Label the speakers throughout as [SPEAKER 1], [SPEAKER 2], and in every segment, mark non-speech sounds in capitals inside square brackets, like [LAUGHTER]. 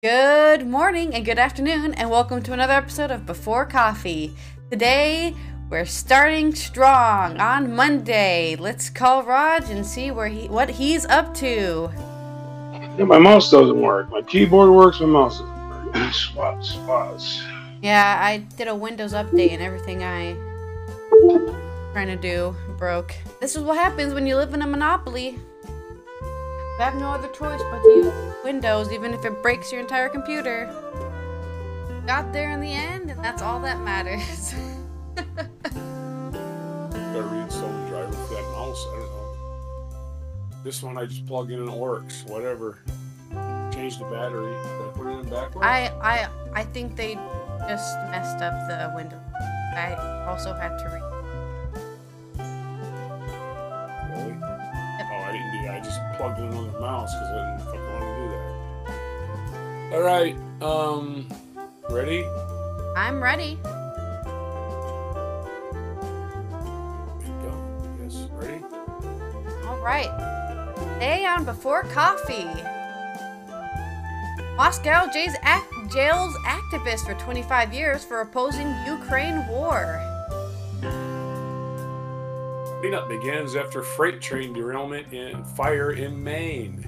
[SPEAKER 1] Good morning and good afternoon, and welcome to another episode of Before Coffee. Today, we're starting strong on Monday. Let's call Raj and see where he what he's up to.
[SPEAKER 2] Yeah, my mouse doesn't work. My keyboard works, my mouse doesn't work. [LAUGHS] Spot, spots.
[SPEAKER 1] Yeah, I did a Windows update and everything I trying to do broke. This is what happens when you live in a monopoly. You have no other choice but to use Windows, even if it breaks your entire computer. Got there in the end, and that's all that matters. [LAUGHS]
[SPEAKER 3] Gotta reinstall the driver for that mouse. I don't know. This one I just plug in and it works. Whatever. Change the battery. I put it in backwards?
[SPEAKER 1] I I I think they just messed up the window. I also had to.
[SPEAKER 3] Plugged in another mouse because I didn't fucking want to do that. All right. Um, ready?
[SPEAKER 1] I'm ready.
[SPEAKER 3] Yes, ready?
[SPEAKER 1] All right. Today on Before Coffee. Moscow jails, act, jails activist for 25 years for opposing Ukraine war.
[SPEAKER 3] Cleanup begins after freight train derailment and fire in Maine.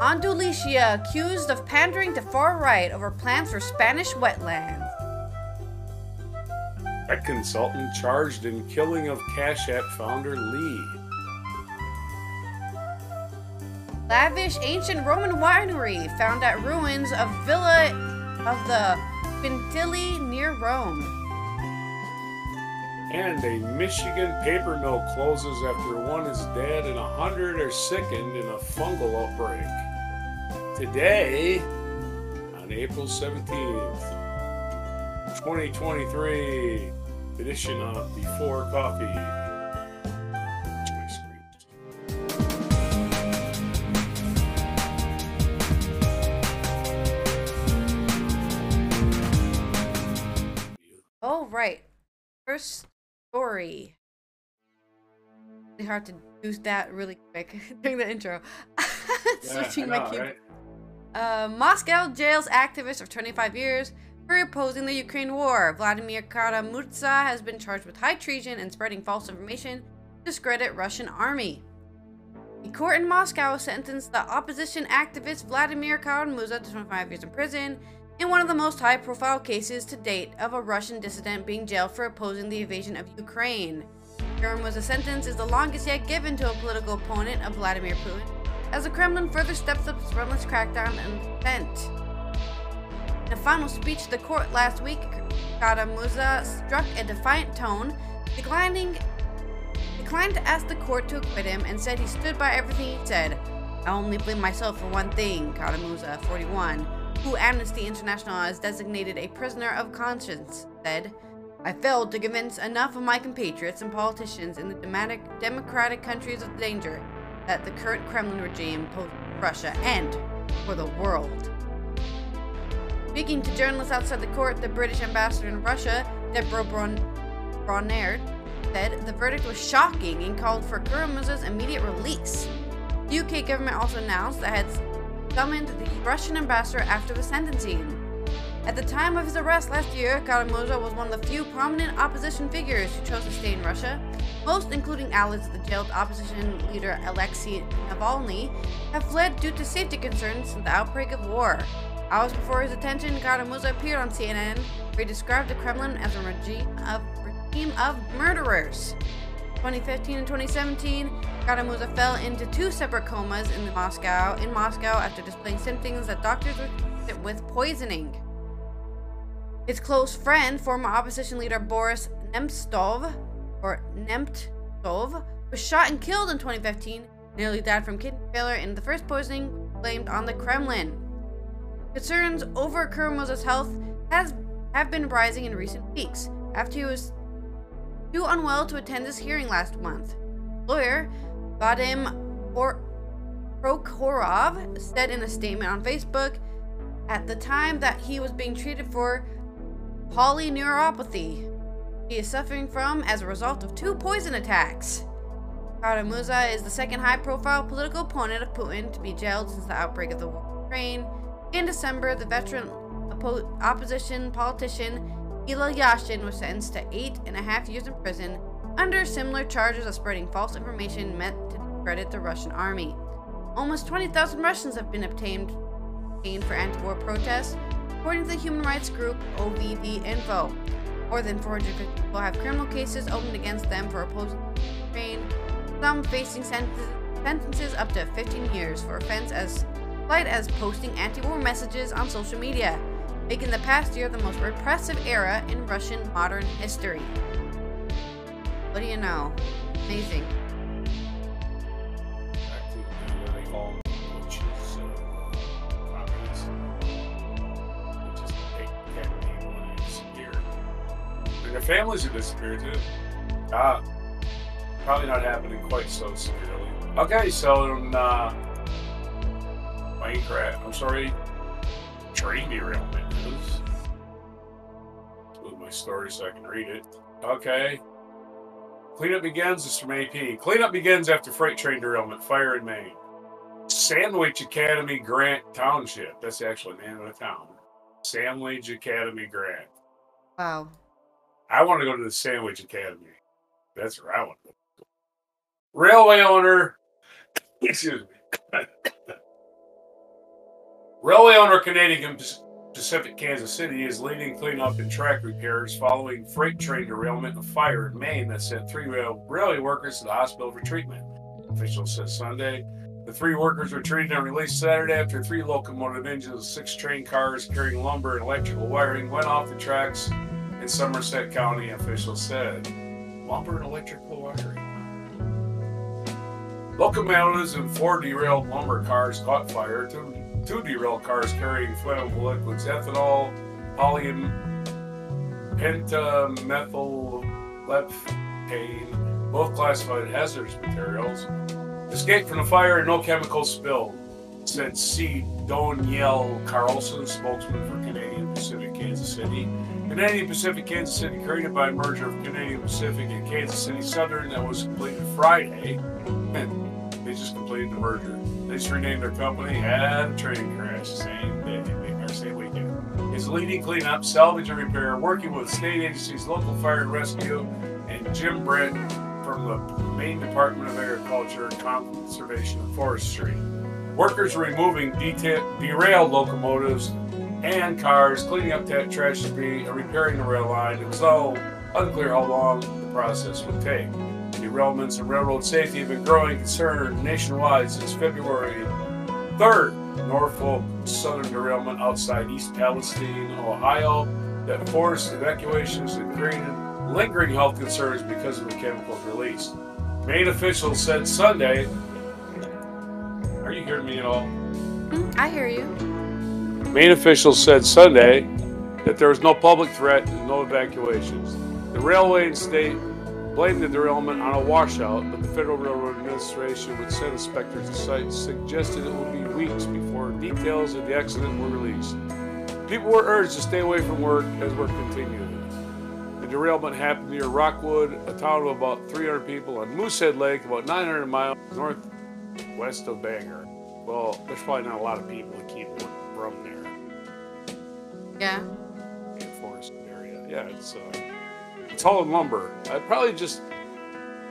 [SPEAKER 1] Andalusia accused of pandering to far right over plans for Spanish wetlands.
[SPEAKER 3] A consultant charged in killing of Cash App founder Lee.
[SPEAKER 1] Lavish ancient Roman winery found at ruins of Villa of the Quintilli near Rome.
[SPEAKER 3] And a Michigan paper mill closes after one is dead and a hundred are sickened in a fungal outbreak. Today, on April 17th, 2023, edition of Before Coffee.
[SPEAKER 1] Right. First story. It's hard to do that really quick [LAUGHS] during the intro. [LAUGHS]
[SPEAKER 3] Yeah,
[SPEAKER 1] Switching my
[SPEAKER 3] know,
[SPEAKER 1] key.
[SPEAKER 3] right?
[SPEAKER 1] Uh, Moscow jails activists of 25 years for opposing the Ukraine war. Vladimir Kara-Murza has been charged with high treason and spreading false information to discredit Russian army. A court in Moscow sentenced the opposition activist Vladimir Kara-Murza to 25 years in prison in one of the most high-profile cases to date of a Russian dissident being jailed for opposing the invasion of Ukraine. Kara-Murza's sentence is the longest yet given to a political opponent of Vladimir Putin, as the Kremlin further steps up its relentless crackdown and dissent. In a final speech to the court last week, Kara-Murza struck a defiant tone, declining declined to ask the court to acquit him and said he stood by everything he said. I only blame myself for one thing, Kara-Murza, 41, who Amnesty International has designated a prisoner of conscience, said. I failed to convince enough of my compatriots and politicians in the democratic, countries of danger that the current Kremlin regime posed Russia and for the world. Speaking to journalists outside the court, the British ambassador in Russia, Deborah Bron- Bronnert, said the verdict was shocking and called for Kara-Murza's immediate release. The UK government also announced that it had summoned the Russian ambassador after the sentencing. At the time of his arrest last year, Kara-Murza was one of the few prominent opposition figures who chose to stay in Russia. Most, including allies of the jailed opposition leader Alexei Navalny, have fled due to safety concerns since the outbreak of war. Hours before his detention, Kara-Murza appeared on CNN, where he described the Kremlin as a regime of regime of murderers. 2015 and 2017, Kara-Murza fell into two separate comas in Moscow in Moscow after displaying symptoms that doctors were with poisoning. His close friend, former opposition leader Boris Nemtsov, or Nemtsov, was shot and killed in 2015. Nearly died from kidney failure in the first poisoning blamed on the Kremlin. Concerns over Kara-Murza's health has have been rising in recent weeks after he was too unwell to attend his hearing last month. Lawyer Vadim or- Prokhorov said in a statement on Facebook at the time that he was being treated for polyneuropathy he is suffering from as a result of two poison attacks. Kara-Murza is the second high-profile political opponent of Putin to be jailed since the outbreak of the war in Ukraine. In December, the veteran oppo- opposition politician Ilya Yashin was sentenced to eight and a half years in prison under similar charges of spreading false information meant to discredit the Russian army. Almost 20,000 Russians have been obtained for anti-war protests, according to the human rights group OVD Info. More than 450 people have criminal cases opened against them for opposing Ukraine, some facing sentences, sentences up to 15 years for offense as slight as posting anti-war messages on social media, making the past year the most repressive era in Russian modern history. What do you know? Amazing.
[SPEAKER 3] Their families have disappeared too. Ah, probably not happening quite so severely. Okay, so in uh, Minecraft, I'm sorry, train derailment news. Move my story so I can read it. Okay. Cleanup begins. This is from AP. Cleanup begins after freight train derailment, fire in Maine. Sandwich Academy Grant Township. That's actually the name of the town. Sandwich Academy Grant.
[SPEAKER 1] Wow.
[SPEAKER 3] I want to go to the Sandwich Academy. That's where I want to go. Railway owner, [COUGHS] excuse me. [COUGHS] Railway owner Canadian Pacific Kansas City is leading cleanup and track repairs following freight train derailment and fire in Maine that sent three rail- railway workers to the hospital for treatment. Officials said Sunday. The three workers were treated and released Saturday after three locomotive engines, six train cars carrying lumber and electrical wiring went off the tracks in Somerset County, officials said. Lumber and electrical wiring. Locomotives and four derailed lumber cars caught fire. Two derailed cars carrying flammable liquids, ethanol, polyam, pentamethylheptane, both classified hazardous materials. Escaped from the fire and no chemical spill, said C. Doniel Carlson, spokesman for Canadian Pacific Kansas City. Canadian Pacific Kansas City, created by a merger of Canadian Pacific and Kansas City Southern that was completed Friday. [LAUGHS] they just completed the merger. They just renamed their company, had a train crash same day, or same weekend. Is leading cleanup, salvage, and repair, working with state agencies, local fire and rescue, and Jim Britt from the Maine Department of Agriculture, Conservation, and Forestry. Workers removing derailed locomotives and cars, cleaning up that trash debris, and repairing the rail line. It was all unclear how long the process would take. Derailments and railroad safety have been growing concern nationwide since February 3rd. Norfolk Southern derailment outside East Palestine, Ohio, that forced evacuations and created lingering health concerns because of the chemicals released. Maine officials said Sunday. Are you hearing me at all?
[SPEAKER 1] Hmm, I hear you.
[SPEAKER 3] Maine officials said Sunday that there was no public threat and no evacuations. The railway and state blamed the derailment on a washout, but the Federal Railroad Administration would send inspectors to sites suggested it would be weeks before details of the accident were released. People were urged to stay away from work as work continued. The derailment happened near Rockwood, a town of about 300 people on Moosehead Lake, about 900 miles northwest of Bangor. Well, there's probably not a lot of people that keep work from there
[SPEAKER 1] Yeah.
[SPEAKER 3] in the forest area. Yeah, it's uh, hauling lumber. I probably just,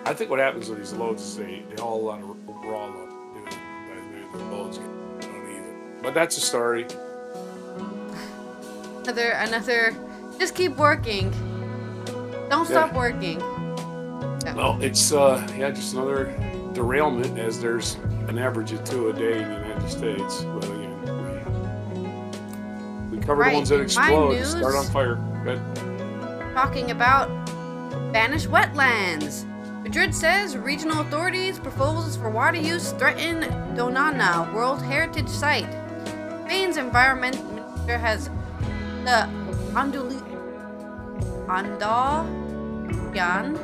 [SPEAKER 3] I think what happens with these loads is they they haul a lot of raw lumber, dude, and the loads get uneven. But that's a story.
[SPEAKER 1] Another, another. Just keep working. Don't
[SPEAKER 3] Yeah.
[SPEAKER 1] stop working.
[SPEAKER 3] Well, it's uh, yeah, just another derailment as there's an average of two a day in the United States. But again, we, we cover
[SPEAKER 1] Right,
[SPEAKER 3] the ones that explode, start on fire. Good.
[SPEAKER 1] Talking about vanished wetlands. Madrid says regional authorities' proposals for water use threaten Donana World Heritage Site. Spain's environment minister has the Andalus Andalusian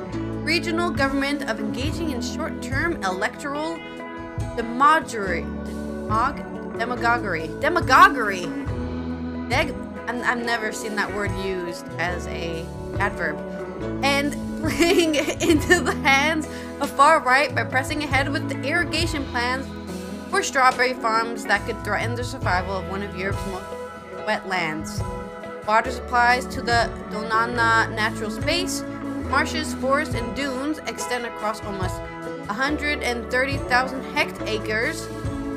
[SPEAKER 1] regional government of engaging in short-term electoral demagoguery. Demagoguery. Demagoguery. Deg- I'm, I've never seen that word used as a adverb. And playing [LAUGHS] into the hands of far right by pressing ahead with the irrigation plans for strawberry farms that could threaten the survival of one of Europe's most wetlands. Water supplies to the Donana natural space, marshes, forests, and dunes extend across almost 130,000 hectares,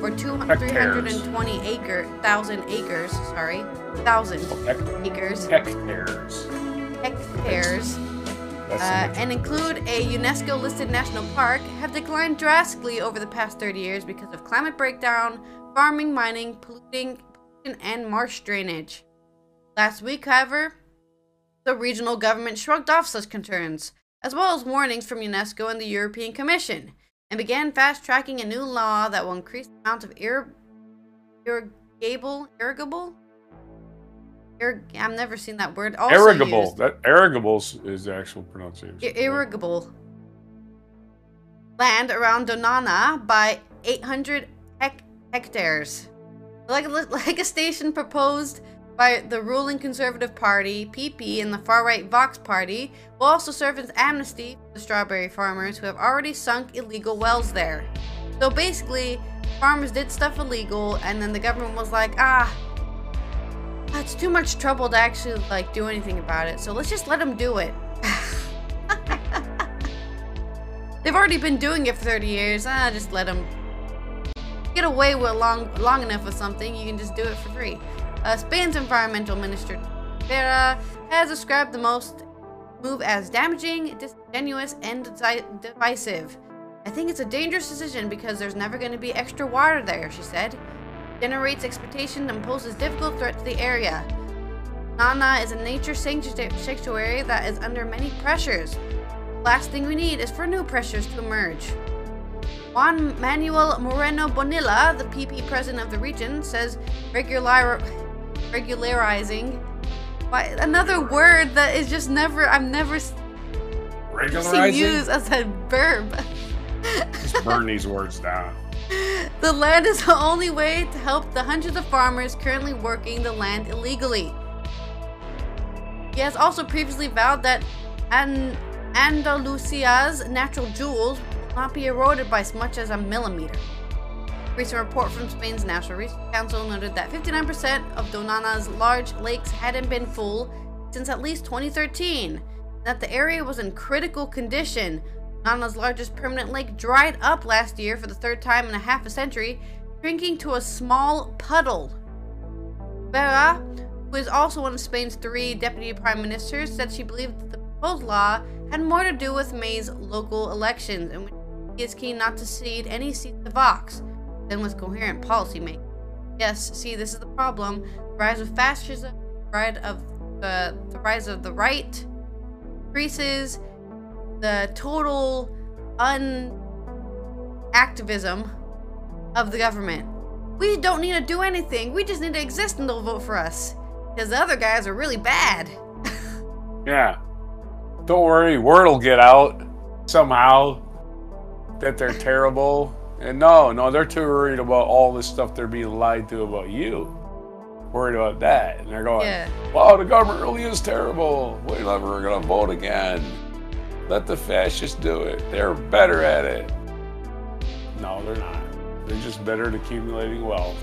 [SPEAKER 1] or two,
[SPEAKER 3] Hectares.
[SPEAKER 1] 320 acre, thousand acres, sorry, thousand
[SPEAKER 3] Hec-
[SPEAKER 1] acres,
[SPEAKER 3] hectares.
[SPEAKER 1] hectares, uh, and include a UNESCO listed national park have declined drastically over the past 30 years because of climate breakdown, farming, mining, polluting, pollution, and marsh drainage. Last week, however, the regional government shrugged off such concerns, as well as warnings from UNESCO and the European Commission, and began fast tracking a new law that will increase the amount of ir- irrigable, irrigable? Ir- I've never seen that word. Also
[SPEAKER 3] irrigable.
[SPEAKER 1] used.
[SPEAKER 3] That irrigable is the actual pronunciation.
[SPEAKER 1] Irrigable land around Donana by 800 hec- hectares. Like a, [LAUGHS] like a station proposed by the ruling Conservative Party, PP, and the far right Vox Party will also serve as amnesty for the strawberry farmers who have already sunk illegal wells there. So basically, farmers did stuff illegal, and then the government was like, ah, it's too much trouble to actually like do anything about it. So let's just let them do it. [LAUGHS] They've already been doing it for 30 years. Ah, just let them get away with long long enough with something. You can just do it for free. Uh, Spain's environmental minister Vera has described the most move as damaging, disingenuous, and divisive. I think it's a dangerous decision because there's never going to be extra water there, she said. Generates expectation and poses difficult threat to the area. Nana is a nature sanctuary that is under many pressures. Last thing we need is for new pressures to emerge. Juan Manuel Moreno Bonilla, the PP president of the region, says regular regularizing why, another word that is just never I'm never seen used as a verb.
[SPEAKER 3] Just burn these words down. [LAUGHS]
[SPEAKER 1] The land is the only way to help the hundreds of farmers currently working the land illegally. He has also previously vowed that An- Andalusia's natural jewels will not be eroded by as much as a millimeter. A recent report from Spain's National Research Council noted that 59% of Donana's large lakes hadn't been full since at least 2013, and that the area was in critical condition. Donana's largest permanent lake dried up last year for the third time in a half a century, shrinking to a small puddle. Vera, who is also one of Spain's three deputy prime ministers, said she believed that the proposed law had more to do with May's local elections, and he is keen not to cede any seats to Vox than with coherent policymaking. Yes, see, this is the problem: the rise of fascism, the rise of the, the rise of the right, increases the total unactivism of the government. We don't need to do anything. We just need to exist and they'll vote for us. Because the other guys are really bad. [LAUGHS]
[SPEAKER 3] Yeah. Don't worry, word will get out somehow that they're [LAUGHS] terrible. And no, no, they're too worried about all this stuff they're being lied to about you. Worried about that. And they're going,
[SPEAKER 1] Yeah.
[SPEAKER 3] wow, the government really is terrible. We're never going to vote again. Let the fascists do it. They're better at it. No, they're not. They're just better at accumulating wealth.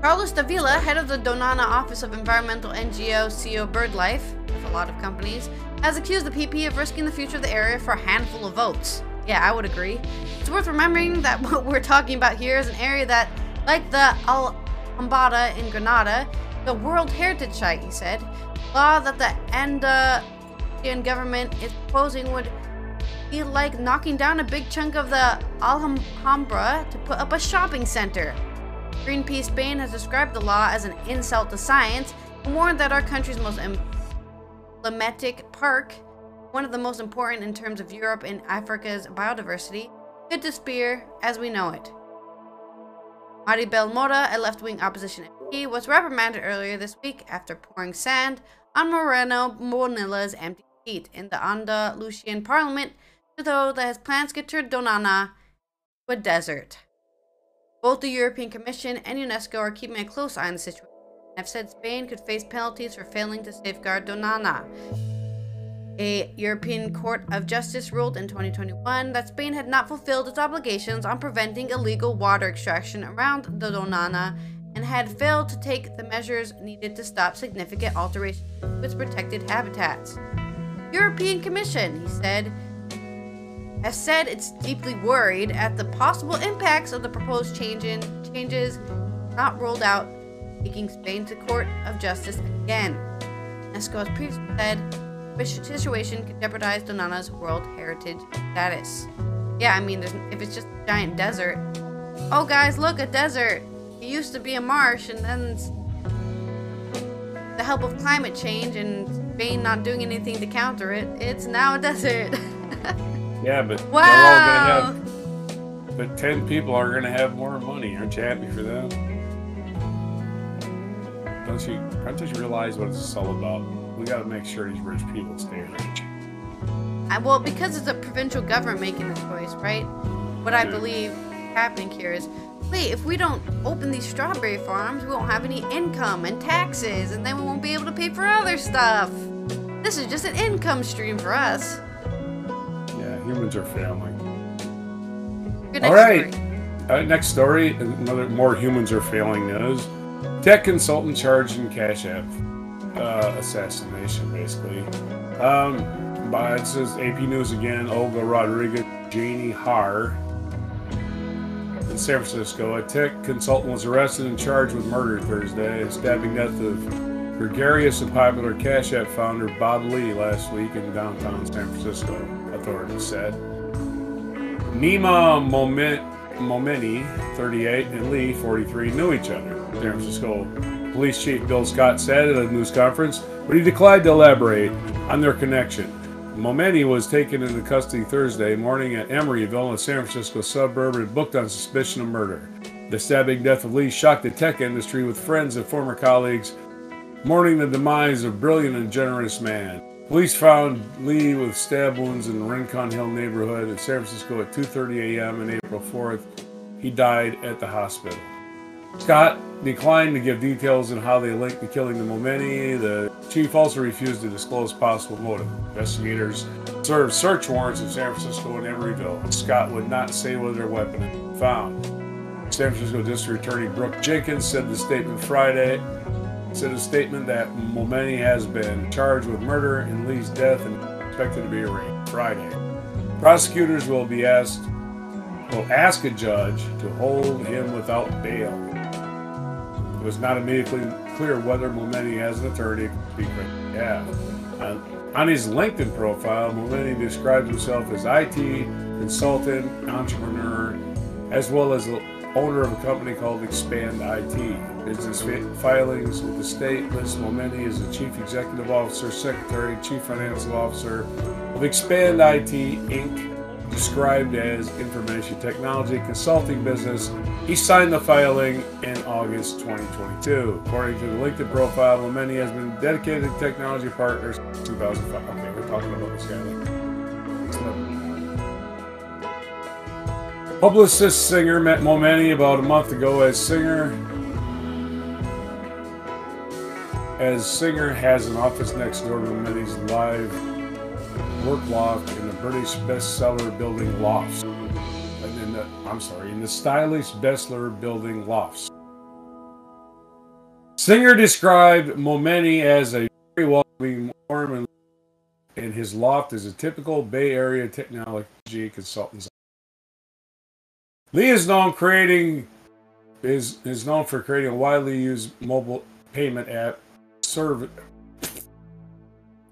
[SPEAKER 1] Carlos Davila, head of the Donana Office of Environmental NGO SEO BirdLife, with a lot of companies, has accused the PP of risking the future of the area for a handful of votes. Yeah, I would agree. It's worth remembering that [LAUGHS] what we're talking about here is an area that, like the Alhambra in Granada, the World Heritage Site, he said. Law that the Andalusian government is proposing would be like knocking down a big chunk of the Alhambra to put up a shopping center. Greenpeace Spain has described the law as an insult to science and warned that our country's most emblematic park, one of the most important in terms of Europe and Africa's biodiversity, could disappear as we know it. Maribel Mora, a left wing opposition MP, was reprimanded earlier this week after pouring sand on Moreno Bonilla's empty seat in the Andalusian parliament that his plans could turn Donana to a desert. Both the European Commission and UNESCO are keeping a close eye on the situation and have said Spain could face penalties for failing to safeguard Donana. A European Court of Justice ruled in 2021 that Spain had not fulfilled its obligations on preventing illegal water extraction around the Donana and had failed to take the measures needed to stop significant alterations to its protected habitats. European Commission, he said, has said it's deeply worried at the possible impacts of the proposed change in, changes not ruled out, taking Spain to Court of Justice again. UNESCO has previously said the situation could jeopardize Donana's World Heritage status. Yeah, I mean, if it's just a giant desert. Oh, guys, look, a desert. It used to be a marsh, and then the help of climate change and Spain not doing anything to counter it, it's now a desert. [LAUGHS]
[SPEAKER 3] yeah, but
[SPEAKER 1] wow.
[SPEAKER 3] Have, but ten people are gonna have more money. Aren't you happy for them? Don't you? Don't you realize what it's all about? We got to make sure these rich people stay rich.
[SPEAKER 1] I, well, because it's a provincial government making the choice, right? What I believe happening here is wait, if we don't open these strawberry farms, we won't have any income and taxes, and then we won't be able to pay for other stuff. This is just an income stream for us.
[SPEAKER 3] Yeah, humans are failing.
[SPEAKER 1] All right.
[SPEAKER 3] Story. Uh, next story, another more humans are failing news. Tech consultant charged in Cash App uh, assassination, basically. Um, but it says AP News again. Olga Rodriguez, Janie Har, in San Francisco. A tech consultant was arrested and charged with murder Thursday, and stabbing death of gregarious and popular Cash App founder Bob Lee last week in downtown San Francisco, authorities said. Nima Moment, Momeni, 38, and Lee, 43, knew each other. San Francisco Police Chief Bill Scott said at a news conference, but he declined to elaborate on their connection. Momeni was taken into custody Thursday morning at Emeryville, a San Francisco suburb, and booked on suspicion of murder. The stabbing death of Lee shocked the tech industry, with friends and former colleagues mourning the demise of brilliant and generous man. Police found Lee with stab wounds in the Rincon Hill neighborhood in San Francisco at 2:30 a.m. on April 4th. He died at the hospital. Scott declined to give details on how they linked the killing to Momeni. The chief also refused to disclose possible motive. Investigators served search warrants in San Francisco and Emeryville. Scott would not say whether a weapon had been found. San Francisco District Attorney Brooke Jenkins said the statement Friday said a statement that Momeni has been charged with murder in Lee's death and expected to be arraigned Friday. Prosecutors will be asked will ask a judge to hold him without bail was not immediately clear whether Momeni has an attorney. To speak uh, on his LinkedIn profile, Momeni describes himself as IT consultant, entrepreneur, as well as the owner of a company called Expand IT. Business filings with the state list Momeni as the Chief Executive Officer, Secretary, Chief Financial Officer of Expand IT Inc described as information technology consulting business. He signed the filing in August 2022. According to the LinkedIn profile, Momeni has been dedicated to technology partners since 2005. Okay, we're talking about this guy. Publicist Singer met Momeni about a month ago as Singer as Singer has an office next door to Momeni's live work loft in the British bestseller building lofts. The, I'm sorry, in the stylish bestseller building lofts. Singer described Momeni as a very welcoming, warm, and his loft is a typical Bay Area technology consultant's. Lee is known creating is is known for creating a widely used mobile payment app service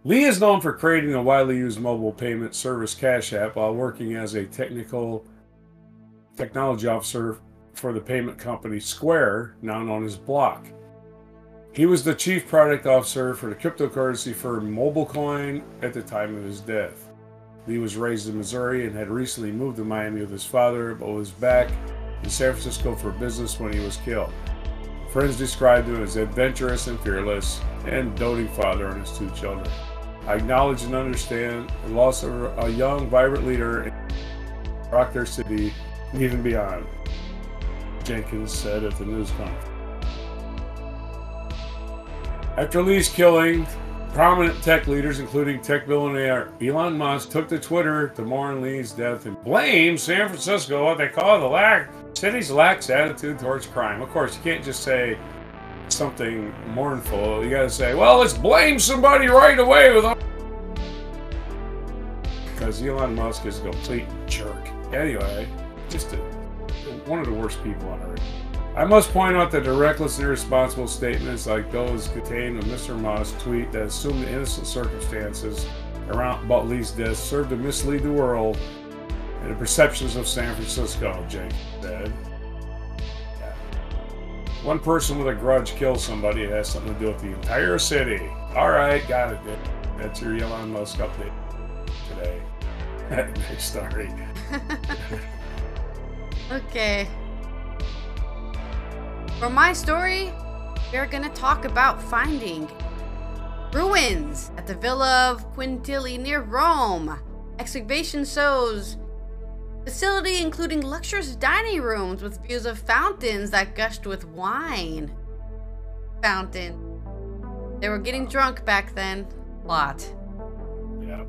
[SPEAKER 3] Lee is known for creating a widely used mobile payment service Cash App while working as a technical technology officer for the payment company Square, now known as Block. He was the chief product officer for the cryptocurrency firm MobileCoin at the time of his death. Lee was raised in Missouri and had recently moved to Miami with his father, but was back in San Francisco for business when he was killed. Friends described him as adventurous and fearless, and doting father on his two children. I acknowledge and understand the loss of a young, vibrant leader in Rockdale City and even beyond, Jenkins said at the news conference. After Lee's killing, Prominent tech leaders, including tech billionaire Elon Musk, took to Twitter to mourn Lee's death and blame San Francisco, what they call the lack city's lax attitude towards crime. Of course, you can't just say something mournful. You got to say, "Well, let's blame somebody right away with." Because Elon Musk is a complete jerk. Anyway, just a, one of the worst people on earth. I must point out that the reckless and irresponsible statements like those contained in Mr. Musk's tweet that assume the innocent circumstances around about Lee's death serve to mislead the world and the perceptions of San Francisco, Jake said. One person with a grudge kills somebody, it has something to do with the entire city. Alright, got it. That's your Elon Musk update today. [LAUGHS] nice story. [LAUGHS]
[SPEAKER 1] okay. For my story, we're gonna talk about finding ruins at the Villa of Quintilli near Rome. Excavation shows facility including luxurious dining rooms with views of fountains that gushed with wine. Fountain. They were getting drunk back then. Lot.
[SPEAKER 3] Yeah.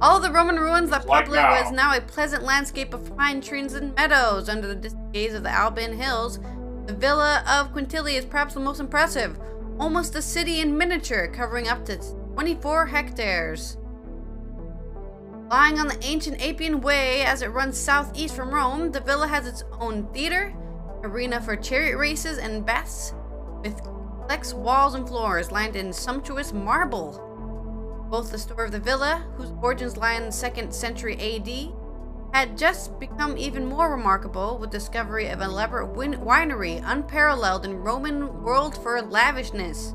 [SPEAKER 1] All the Roman ruins that
[SPEAKER 3] Like now.
[SPEAKER 1] was now a pleasant landscape of pine trees and meadows under the gaze of the Alban Hills. The Villa of Quintilli is perhaps the most impressive, almost a city in miniature, covering up to 24 hectares. Lying on the ancient Appian Way as it runs southeast from Rome, the villa has its own theater, arena for chariot races, and baths with complex walls and floors lined in sumptuous marble. Both the story of the villa, whose origins lie in the 2nd century AD, had just become even more remarkable with discovery of an elaborate win- winery unparalleled in Roman world for lavishness.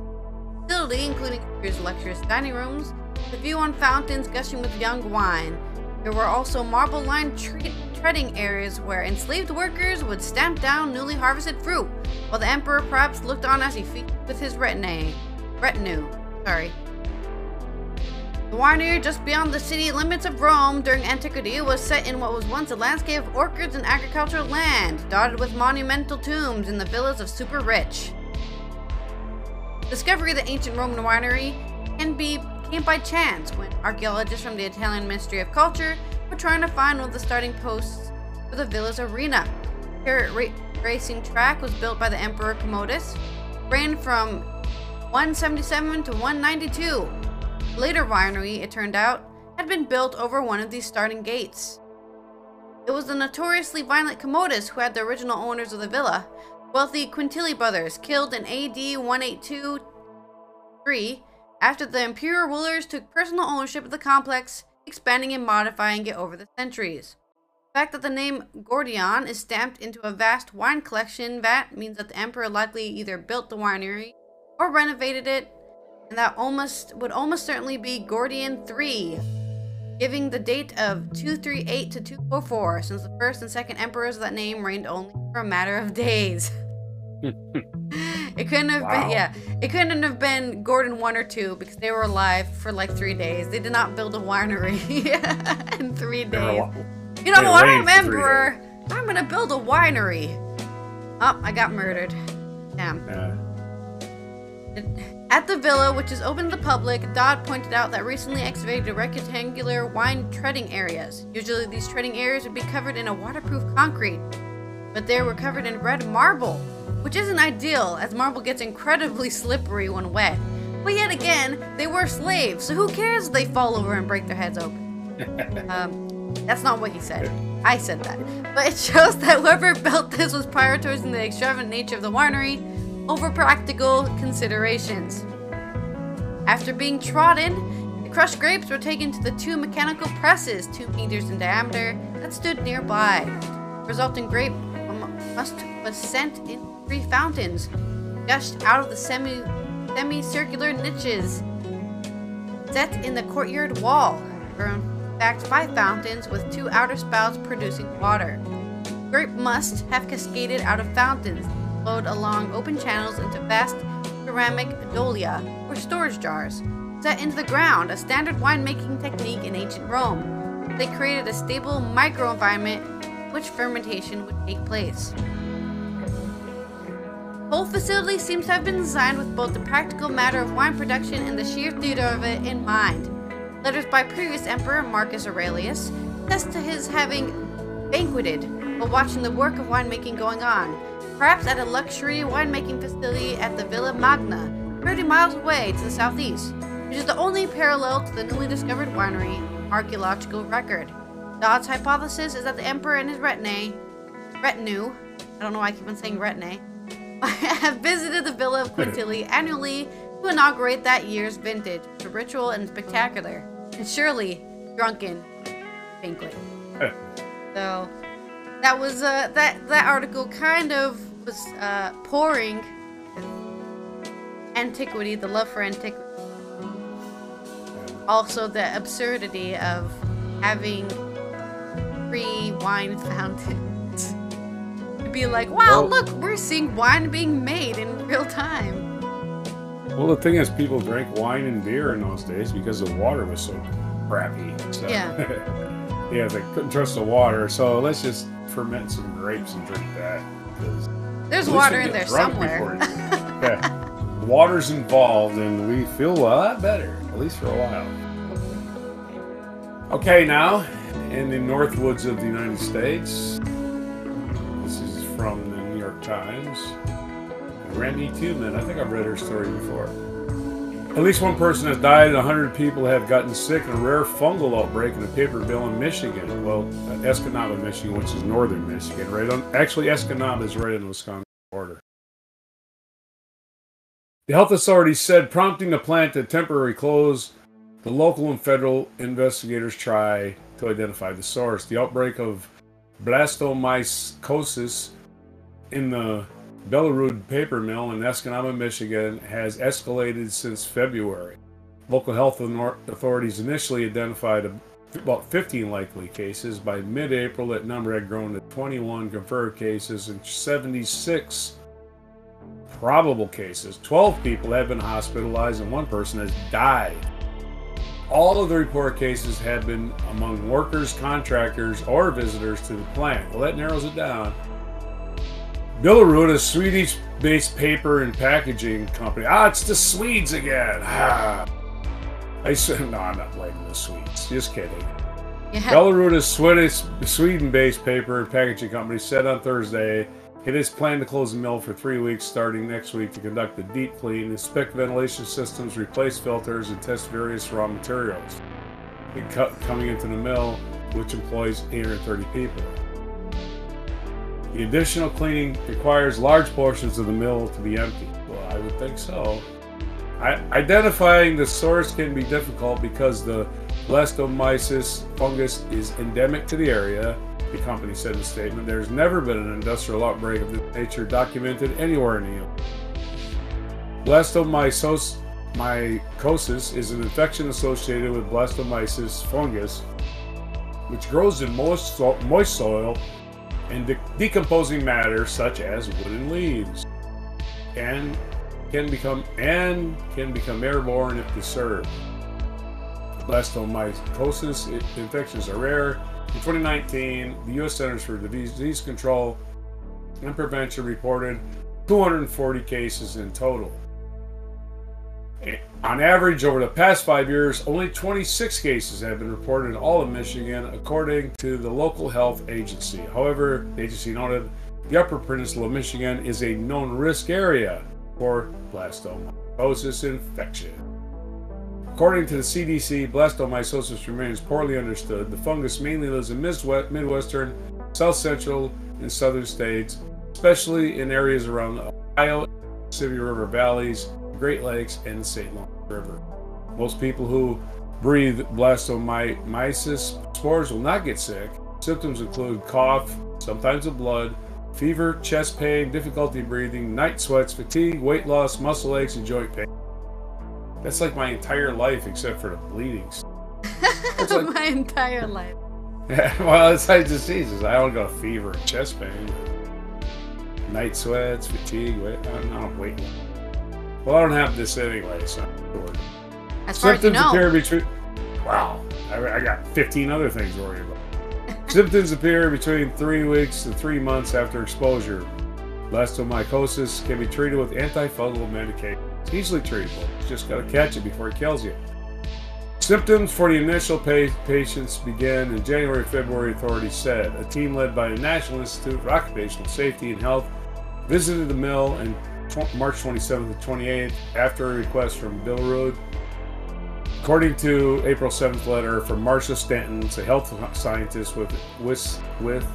[SPEAKER 1] Facility including luxurious dining rooms, the view on fountains gushing with young wine. There were also marble-lined tre- treading areas where enslaved workers would stamp down newly harvested fruit, while the emperor perhaps looked on as he feasted with his retinue. Retinue, sorry. The winery just beyond the city limits of Rome during antiquity was set in what was once a landscape of orchards and agricultural land, dotted with monumental tombs and the villas of super rich. Discovery of the ancient Roman winery can be came by chance when archaeologists from the Italian Ministry of Culture were trying to find one of the starting posts for the villa's arena. Chariot ra- racing track was built by the Emperor Commodus, ran from 177 to 192. Later winery, it turned out, had been built over one of these starting gates. It was the notoriously violent Commodus who had the original owners of the villa, wealthy Quintilli brothers, killed in AD 182 3 after the imperial rulers took personal ownership of the complex, expanding and modifying it over the centuries. The fact that the name Gordian is stamped into a vast wine collection vat means that the emperor likely either built the winery or renovated it, and that almost would almost certainly be Gordian III, giving the date of 238 to 204, since the first and second emperors of that name reigned only for a matter of days. [LAUGHS] it couldn't have
[SPEAKER 3] Wow.
[SPEAKER 1] been, yeah, it couldn't have been Gordon one or two because they were alive for like three days. They did not build a winery [LAUGHS] in three
[SPEAKER 3] were
[SPEAKER 1] days. You know what, I'm emperor. I'm gonna build a winery. Oh, I got murdered. Damn.
[SPEAKER 3] uh,
[SPEAKER 1] At the villa, which is open to the public, Dodd pointed out that recently excavated rectangular wine treading areas. Usually, these treading areas would be covered in a waterproof concrete, but they were covered in red marble, which isn't ideal as marble gets incredibly slippery when wet. But yet again, they were slaves, so who cares if they fall over and break their heads open? [LAUGHS] um, that's not what he said. I said that. But it shows that whoever built this was prioritizing the extravagant nature of the winery over practical considerations. After being trodden, the crushed grapes were taken to the two mechanical presses, two meters in diameter, that stood nearby. Resulting grape must was sent in three fountains, gushed out of the semi semicircular niches set in the courtyard wall. There were in fact five fountains with two outer spouts producing water. Grape must have cascaded out of fountains, flowed along open channels into vast ceramic dolia, or storage jars, set into the ground, a standard winemaking technique in ancient Rome. They created a stable microenvironment in which fermentation would take place. Whole facility seems to have been designed with both the practical matter of wine production and the sheer theater of it in mind. Letters by previous emperor Marcus Aurelius attest to his having banqueted while watching the work of winemaking going on, perhaps at a luxury winemaking facility at the Villa Magna, 30 miles away to the southeast, which is the only parallel to the newly discovered winery archaeological record. Dodd's hypothesis is that the emperor and his retinue, retinue, I don't know why I keep on saying retinue, [LAUGHS] have visited the Villa of Quintilli annually to inaugurate that year's vintage, the ritual and spectacular, and surely drunken banquet. so that was uh, that that article kind of was uh, pouring antiquity, the love for antiquity, also the absurdity of having free wine fountains. Be like, wow,
[SPEAKER 3] Well-
[SPEAKER 1] look, we're seeing wine being made in real time.
[SPEAKER 3] Well, the thing is, people drank wine and beer in those days because the water was so crappy. So.
[SPEAKER 1] Yeah. [LAUGHS]
[SPEAKER 3] yeah, they couldn't trust the water, so let's just ferment some grapes and drink that.
[SPEAKER 1] There's water in there somewhere. [LAUGHS]
[SPEAKER 3] yeah. Water's involved, and we feel a lot better, at least for a while. Okay, now in the North Woods of the United States, Times. Randy Tubman, I think I've read her story before. At least one person has died, and 100 people have gotten sick in a rare fungal outbreak in a paper mill in Michigan. Well, Escanaba, Michigan, which is northern Michigan, right on. Actually, Escanaba is right on the Wisconsin border. The health authorities said, prompting the plant to temporarily close. The local and federal investigators try to identify the source. The outbreak of blastomycosis in the Billerud paper mill in Escanaba, Michigan, has escalated since February. Local health authorities initially identified about 15 likely cases. By mid April, that number had grown to 21 confirmed cases and 76 probable cases. 12 people have been hospitalized and one person has died. All of the reported cases have been among workers, contractors, or visitors to the plant. Well, that narrows it down. Billerud, a Swedish-based paper and packaging company. Ah, it's the Swedes again. Ah. [SIGHS] I said, [LAUGHS] no, I'm not blaming the Swedes. Just kidding.
[SPEAKER 1] Yeah.
[SPEAKER 3] Billerud, a Swedish, Sweden-based paper and packaging company, said on Thursday it is planned to close the mill for three weeks, starting next week, to conduct a deep clean, inspect ventilation systems, replace filters, and test various raw materials. Coming into the mill, which employs 830 people. The additional cleaning requires large portions of the mill to be empty. Well, I would think so. I, identifying the source can be difficult because the blastomyces fungus is endemic to the area, the company said in a statement. There's never been an industrial outbreak of this nature documented anywhere in the U.S. Blastomycosis mycosis is an infection associated with blastomyces fungus, which grows in moist, moist soil and de- decomposing matter such as wood and leaves, and can become and can become airborne if disturbed. Blastomycosis infections are rare. In 2019, the U.S. Centers for Disease Control and Prevention reported 240 cases in total. On average, over the past five years, only 26 cases have been reported in all of Michigan, according to the local health agency. However, the agency noted the Upper Peninsula of Michigan is a known risk area for blastomycosis infection. According to the CDC, blastomycosis remains poorly understood. The fungus mainly lives in Midwest- Midwestern, South Central, and Southern states, especially in areas around the Ohio, and Mississippi River valleys, Great Lakes, and the St. Lawrence River. Most people who breathe blastomyces spores will not get sick. Symptoms include cough, sometimes of blood, fever, chest pain, difficulty breathing, night sweats, fatigue, weight loss, muscle aches, and joint pain. That's like my entire life except for the bleeding. [LAUGHS] It's like- [LAUGHS]
[SPEAKER 1] My entire life. [LAUGHS]
[SPEAKER 3] well, it's like diseases. I don't got fever chest pain. Night sweats, fatigue, weight. I don't, don't weight. Well, I don't have this anyway, so. I'm not worried.
[SPEAKER 1] As far as you
[SPEAKER 3] Symptoms
[SPEAKER 1] know.
[SPEAKER 3] appear between. Wow, I, I got 15 other things to worry about. [LAUGHS] Symptoms appear between three weeks to three months after exposure. Blastomycosis can be treated with antifungal medication. It's easily treatable. You just got to catch it before it kills you. Symptoms for the initial pa- patients began in January, February, authorities said. A team led by the National Institute for Occupational Safety and Health visited the mill tw- March 27th to 28th after a request from Billerud. According to April 7th letter from Marcia Stanton, a health scientist with, with, with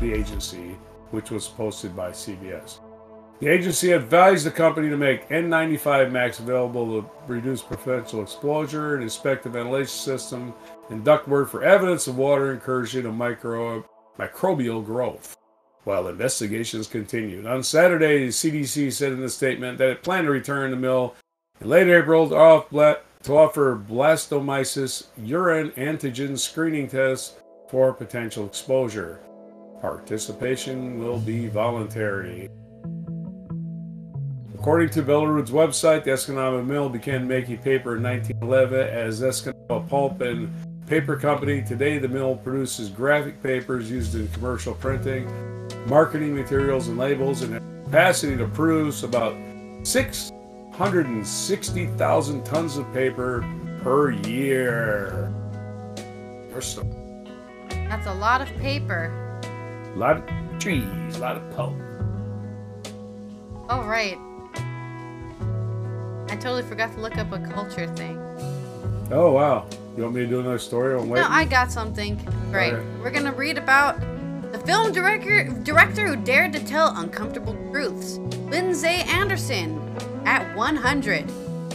[SPEAKER 3] the agency, which was posted by CBS. The agency advised the company to make N95 masks available to reduce potential exposure and inspect the ventilation system and ductwork for evidence of water incursion and micro, microbial growth. While investigations continued. On Saturday, the CDC said in a statement that it planned to return the mill in late April to, off to offer blastomyces urine antigen screening tests for potential exposure. Participation will be voluntary. According to Billerud's website, the Escanaba Mill began making paper in 1911 as Escanaba Pulp and Paper Company. Today, the mill produces graphic papers used in commercial printing, marketing materials, and labels, and capacity to produce about 660,000 tons of paper per year.
[SPEAKER 1] That's a lot of paper.
[SPEAKER 3] A lot of trees, a lot of pulp.
[SPEAKER 1] All right. I totally forgot to look up a culture thing.
[SPEAKER 3] Oh wow! You want me to do another story? I'm
[SPEAKER 1] No. I got something. Right. We're gonna read about the film director director who dared to tell uncomfortable truths. Lindsay Anderson at 100.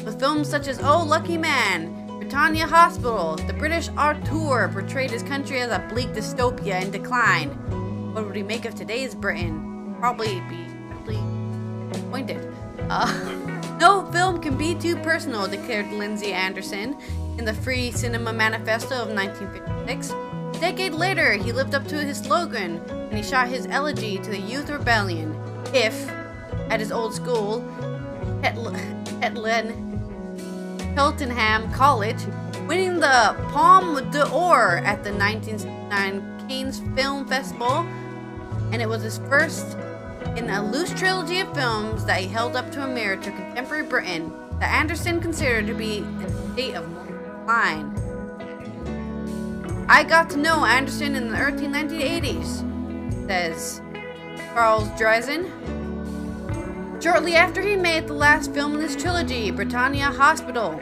[SPEAKER 1] With films such as Oh Lucky Man, Britannia Hospital, the British auteur portrayed his country as a bleak dystopia in decline. What would he make of today's Britain? Probably be deeply disappointed. Uh, [LAUGHS] no film can be too personal, declared Lindsay Anderson in the Free Cinema Manifesto of 1956. Decade later, he lived up to his slogan and he shot his elegy to the Youth Rebellion. If, at his old school, Hetl- Hetland [LAUGHS] Cheltenham College, winning the Palme d'Or at the 1969 Cannes Film Festival, and it was his first in a loose trilogy of films that he held up to a mirror to contemporary Britain that Anderson considered to be in a state of decline. I got to know Anderson in the early 1980s, says Charles Drazin. Shortly after he made the last film in this trilogy, Britannia Hospital.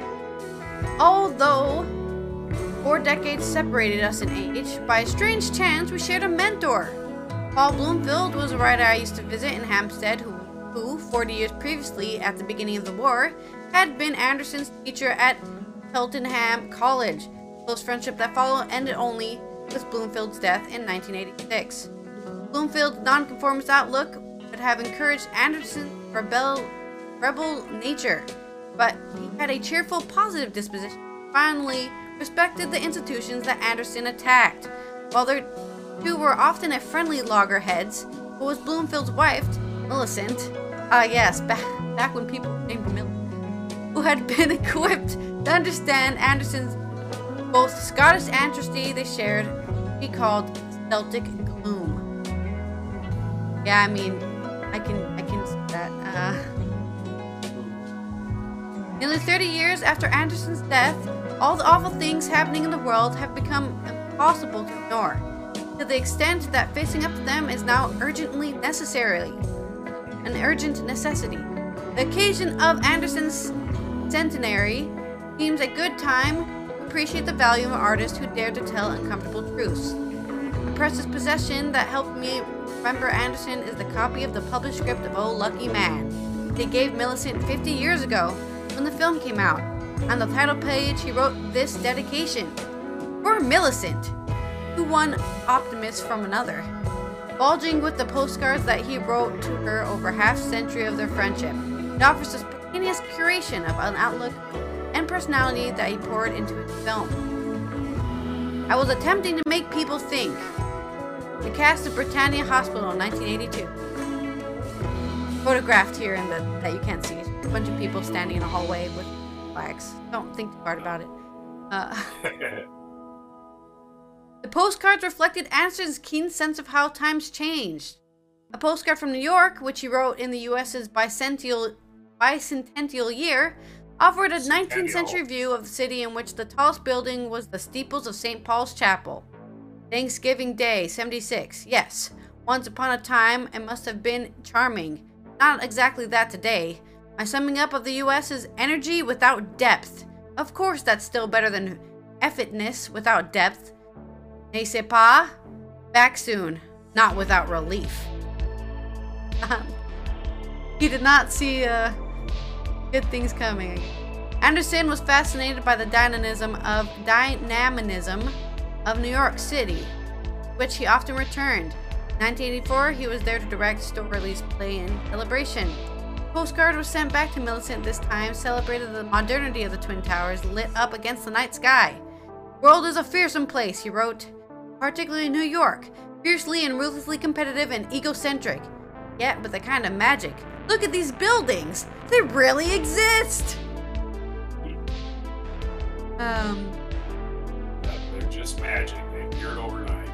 [SPEAKER 1] Although four decades separated us in age, by a strange chance we shared a mentor. Paul Bloomfield was a writer I used to visit in Hampstead who, who 40 years previously, at the beginning of the war, had been Anderson's teacher at Cheltenham College. Close friendship that followed ended only with Bloomfield's death in 1986. Bloomfield's nonconformist outlook would have encouraged Anderson's rebel, rebel nature, but he had a cheerful, positive disposition. Finally, respected the institutions that Anderson attacked. While their two were often at friendly loggerheads, who was Bloomfield's wife, Millicent, ah yes, back, back when people named Millicent, who had been [LAUGHS] equipped to understand Anderson's both Scottish ancestry they shared, he called Celtic gloom. Yeah, I mean, I can, I can see that. Uh, [LAUGHS] Nearly 30 years after Anderson's death, all the awful things happening in the world have become impossible to ignore, to the extent that facing up to them is now urgently necessary. An urgent necessity. The occasion of Anderson's centenary seems a good time appreciate the value of an artist who dared to tell uncomfortable truths. The precious possession that helped me remember Anderson is the copy of the published script of Oh Lucky Man. They gave Millicent 50 years ago when the film came out. On the title page, he wrote this dedication For Millicent, who one optimist from another. Bulging with the postcards that he wrote to her over half century of their friendship, it offers a spontaneous curation of an outlook and personality that he poured into his film. I was attempting to make people think. The cast of Britannia Hospital in 1982. Photographed here in the that you can't see. A bunch of people standing in a hallway with flags. Don't think too hard about it. Uh, [LAUGHS] the postcards reflected Anderson's keen sense of how times changed. A postcard from New York, which he wrote in the U.S.'s bicentennial, bicentennial year, offered a 19th century view of the city in which the tallest building was the steeples of St. Paul's Chapel. Thanksgiving Day, 76. Yes, once upon a time, it must have been charming. Not exactly that today. My summing up of the US's energy without depth. Of course, that's still better than effetness without depth. Ne sais pas? Back soon. Not without relief. [LAUGHS] He did not see uh, good things coming. Anderson was fascinated by the dynamism of dynamism of New York City, which he often returned. 1984, he was there to direct store release play in Celebration. postcard was sent back to Millicent this time, celebrated the modernity of the Twin Towers lit up against the night sky. World is a fearsome place, he wrote, particularly New York, fiercely and ruthlessly competitive and egocentric. Yet with a kind of magic. Look at these buildings! They really exist! Um,
[SPEAKER 4] They're just magic. They appeared overnight.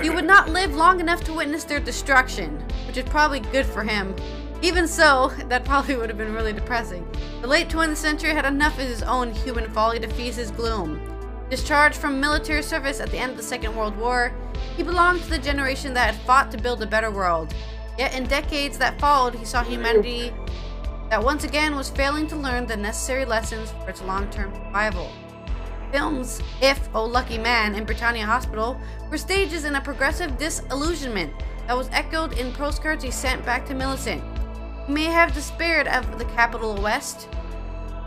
[SPEAKER 1] He would not live long enough to witness their destruction, which is probably good for him. Even so, that probably would have been really depressing. The late 20th century had enough of his own human folly to feast his gloom. Discharged from military service at the end of the Second World War, he belonged to the generation that had fought to build a better world. Yet in decades that followed, he saw humanity that once again was failing to learn the necessary lessons for its long-term survival. Films If, Oh Lucky Man, and Britannia Hospital were stages in a progressive disillusionment that was echoed in postcards he sent back to Millicent. He may have despaired of the capital West,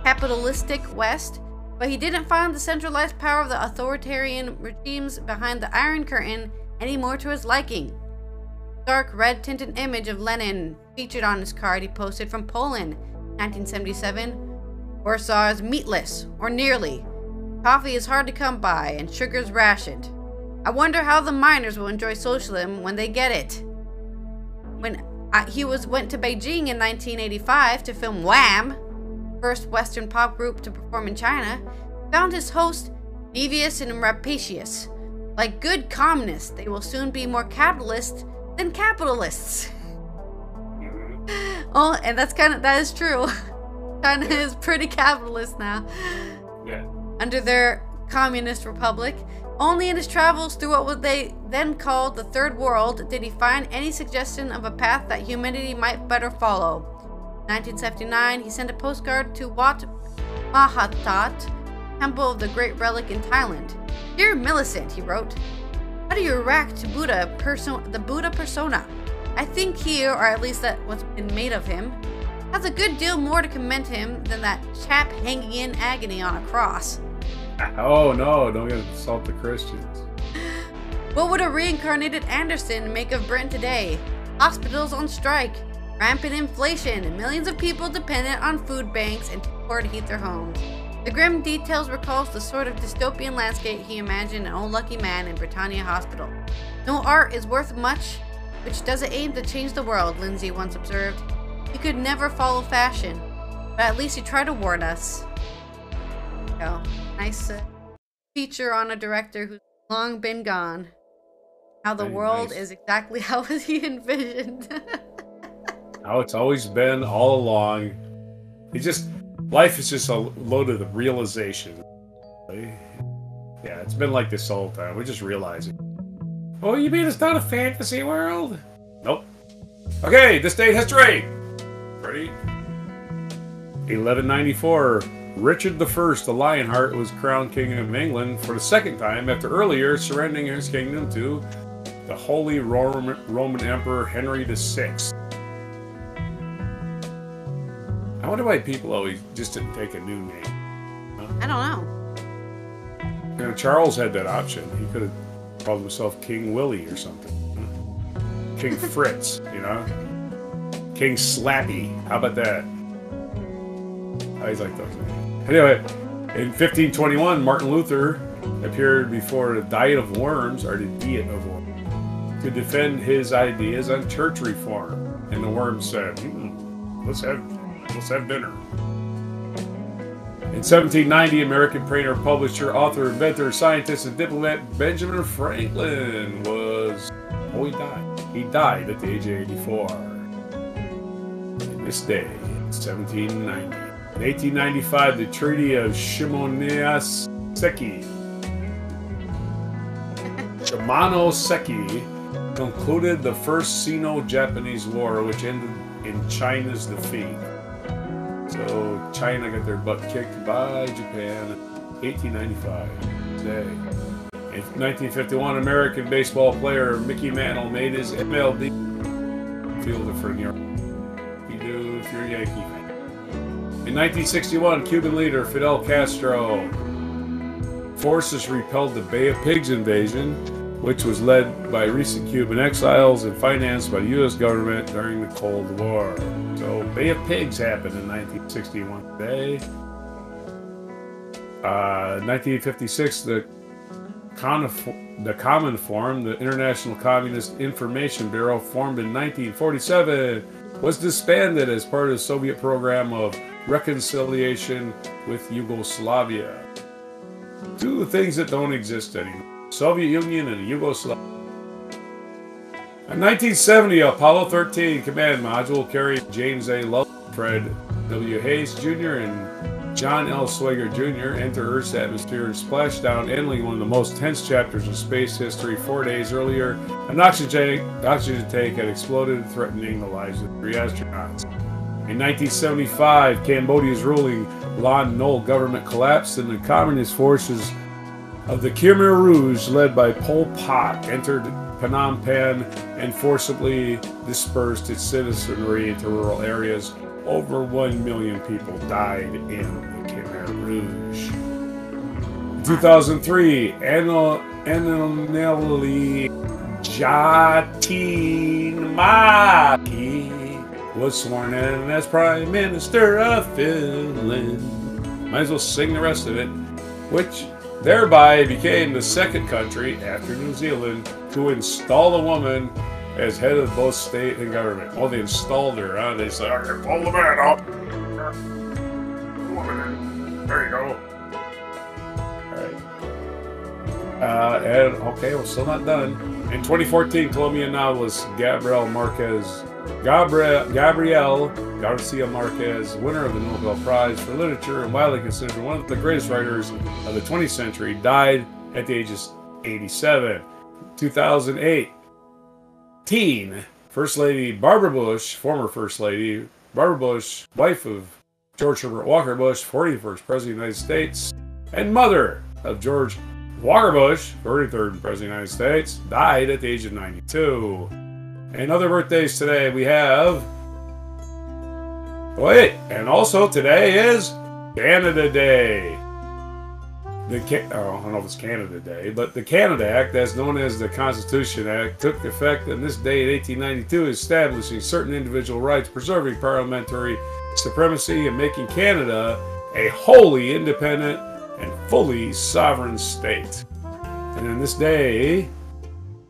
[SPEAKER 1] capitalistic West, but he didn't find the centralized power of the authoritarian regimes behind the Iron Curtain any more to his liking. Dark red tinted image of Lenin featured on his card he posted from Poland, 1977. Warsaw is meatless, or nearly. Coffee is hard to come by, and sugar's rationed. I wonder how the miners will enjoy socialism when they get it. When I, he was went to Beijing in 1985 to film Wham, first Western pop group to perform in China, found his host devious and rapacious. Like good communists, they will soon be more capitalist than capitalists. Mm-hmm. oh, and that's kind of that is true. [LAUGHS] China is pretty capitalist now.
[SPEAKER 4] Yeah.
[SPEAKER 1] Under their communist republic, only in his travels through what they then called the Third World did he find any suggestion of a path that humanity might better follow. 1979, he sent a postcard to Wat Mahatat, Temple of the Great Relic in Thailand. Dear Millicent, he wrote, how do you erect Buddha perso- the Buddha persona? I think he, or at least that what's been made of him, has a good deal more to commend him than that chap hanging in agony on a cross. [LAUGHS]
[SPEAKER 3] Oh no, don't get insult the Christians. [LAUGHS]
[SPEAKER 1] What would a reincarnated Anderson make of Britain today? Hospitals on strike, rampant inflation, and millions of people dependent on food banks and poor to heat their homes. The grim details recalls the sort of dystopian landscape he imagined an old lucky man in Britannia Hospital. No art is worth much which doesn't aim to change the world, Lindsay once observed. He could never follow fashion, but at least he tried to warn us. So, nice uh, feature on a director who's long been gone. How the
[SPEAKER 3] Very
[SPEAKER 1] world
[SPEAKER 3] nice.
[SPEAKER 1] is exactly [LAUGHS] how he envisioned.
[SPEAKER 3] How it's always been all along. It just life is just a load of realization. Yeah, it's been like this all the time. We're just realizing. Oh, you mean it's not a fantasy world? Nope. Okay, this date history. Ready? 1194. Richard I the Lionheart was crowned king of England for the second time after earlier surrendering his kingdom to the Holy Roman Emperor Henry VI. I wonder why people always just didn't take a new name.
[SPEAKER 1] I don't know.
[SPEAKER 3] You know, Charles had that option. He could have called himself King Willie or something. King [LAUGHS] Fritz, you know? King Slappy. How about that? I always like those names. Anyway, in 1521, Martin Luther appeared before the Diet of Worms, or the Diet of Worms, to defend his ideas on church reform. And the worms said, hmm, let's have let's have dinner. In 1790, American painter, publisher, author, inventor, scientist, and diplomat Benjamin Franklin was. Oh, he died. He died at the age of 84. In this day, 1790. In 1895, the Treaty of Shimonoseki Shimonoseki concluded the first Sino-Japanese War, which ended in China's defeat. So China got their butt kicked by Japan in 1895. Today. In 1951, American baseball player Mickey Mantle made his MLB fielder for New York. You do if you're a Yankee. In 1961, Cuban leader Fidel Castro forces repelled the Bay of Pigs invasion, which was led by recent Cuban exiles and financed by the U.S. government during the Cold War. So, Bay of Pigs happened in 1961 today. Uh, 1956, the the Cominform, the International Communist Information Bureau, formed in 1947, was disbanded as part of the Soviet program of reconciliation with Yugoslavia. Two things that don't exist anymore Soviet Union and Yugoslavia. In 1970, Apollo 13 command module carried James A. Lovell, Fred W. Haise Jr., and John L. Swigert Jr. enter Earth's atmosphere and splash down, ending one of the most tense chapters of space history. Four days earlier, an oxygen, oxygen tank had exploded, threatening the lives of three astronauts. In 1975, Cambodia's ruling Lon Nol government collapsed, and the communist forces of the Khmer Rouge, led by Pol Pot, entered Phnom Penh and forcibly dispersed its citizenry into rural areas. Over 1 million people died in the Khmer Rouge. In 2003, Antonelli Jäätteenmäki was sworn in as Prime Minister of Finland. Might as well sing the rest of it, which thereby became the second country after New Zealand to install a woman as head of both state and government. Well, they installed her, huh? They said, okay, pull the man up. There you go. All right. Uh, and, okay, we're still not done. In 2014, Colombian novelist Gabriel Marquez, Gabriel, Garcia Marquez, winner of the Nobel Prize for Literature and widely considered one of the greatest writers of the 20th century, died at the age of 87. 2008, teen First Lady Barbara Bush, former First Lady Barbara Bush, wife of George Herbert Walker Bush, 41st President of the United States, and mother of George Walker Bush, 33rd President of the United States, died at the age of 92. And other birthdays today we have. Oh, wait, and also today is Canada Day. The oh, I don't know if it's Canada Day, but the Canada Act, as known as the Constitution Act, took effect on this day in 1892, establishing certain individual rights, preserving parliamentary supremacy, and making Canada a wholly independent and fully sovereign state. And on this day,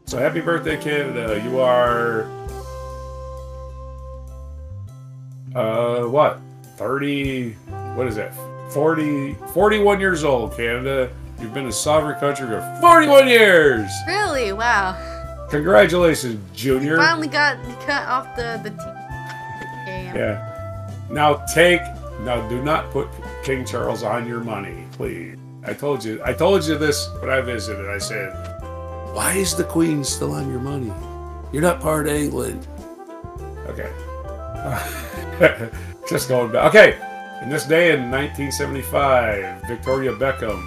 [SPEAKER 3] so happy birthday, Canada! You are uh what? 30 what is that? 40 41 years old, Canada. You've been a sovereign country for 41 years.
[SPEAKER 1] Really? Wow.
[SPEAKER 3] Congratulations, Junior.
[SPEAKER 1] Finally got cut off the the t- game.
[SPEAKER 3] Yeah. Now take now do not put King Charles on your money, please. I told you I told you this when I visited. I said, Why is the Queen still on your money? You're not part of England. Okay. [LAUGHS] Just going back. Okay. In this day in 1975, Victoria Beckham,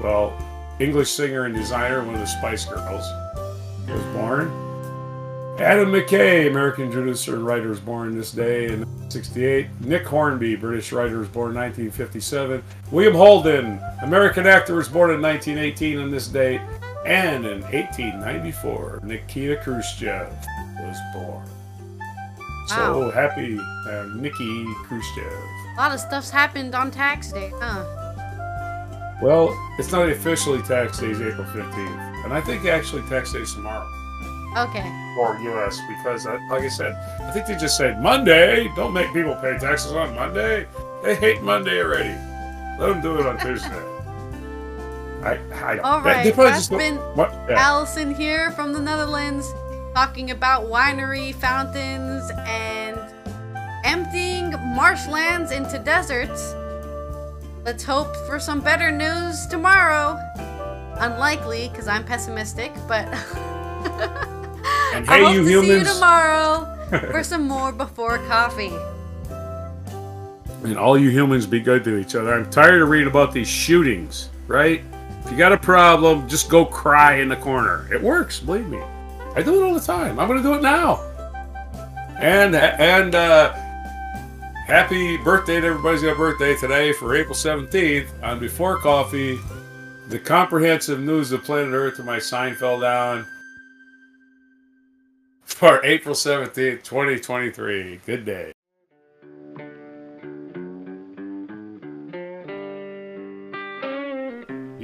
[SPEAKER 3] well, English singer and designer, one of the Spice Girls, was born. Adam McKay, American producer and writer, was born this day in 1968. Nick Hornby, British writer, was born in 1957. William Holden, American actor, was born in 1918 on this date. And in 1894, Nikita Khrushchev was born. So
[SPEAKER 1] Wow.
[SPEAKER 3] happy uh, Nikki Khrushchev.
[SPEAKER 1] A lot of stuff's happened on tax day, huh?
[SPEAKER 3] Well, it's not officially tax day, it's April 15th. And I think actually tax day is tomorrow.
[SPEAKER 1] Okay.
[SPEAKER 3] or US because, uh, like I said, I think they just said Monday. Don't make people pay taxes on Monday. They hate Monday already. Let them do it on Tuesday. [LAUGHS] I, I
[SPEAKER 1] All
[SPEAKER 3] they- they
[SPEAKER 1] right,
[SPEAKER 3] probably
[SPEAKER 1] that's
[SPEAKER 3] don't-
[SPEAKER 1] been
[SPEAKER 3] what? Yeah.
[SPEAKER 1] Allison here from the Netherlands. talking about winery fountains and emptying marshlands into deserts. Let's hope for some better news tomorrow. Unlikely, because I'm pessimistic, but [LAUGHS]
[SPEAKER 3] And
[SPEAKER 1] I
[SPEAKER 3] hey,
[SPEAKER 1] hope
[SPEAKER 3] you
[SPEAKER 1] to see you tomorrow for [LAUGHS] some more before coffee.
[SPEAKER 3] And all you humans be good to each other. I'm tired of reading about these shootings, right? If you got a problem, just go cry in the corner. It works, believe me. I do it all the time. I'm gonna do it now. And and uh happy birthday to everybody's got a birthday today for April 17th on Before Coffee. The comprehensive news of planet Earth my sign fell down for April 17th, 2023. Good day.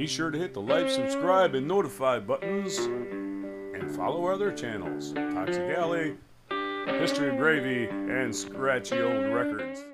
[SPEAKER 3] Sure to hit the like, subscribe, and notify buttons. And follow our other channels Toxic Ally, History of Gravy, and Scratchy Old Records.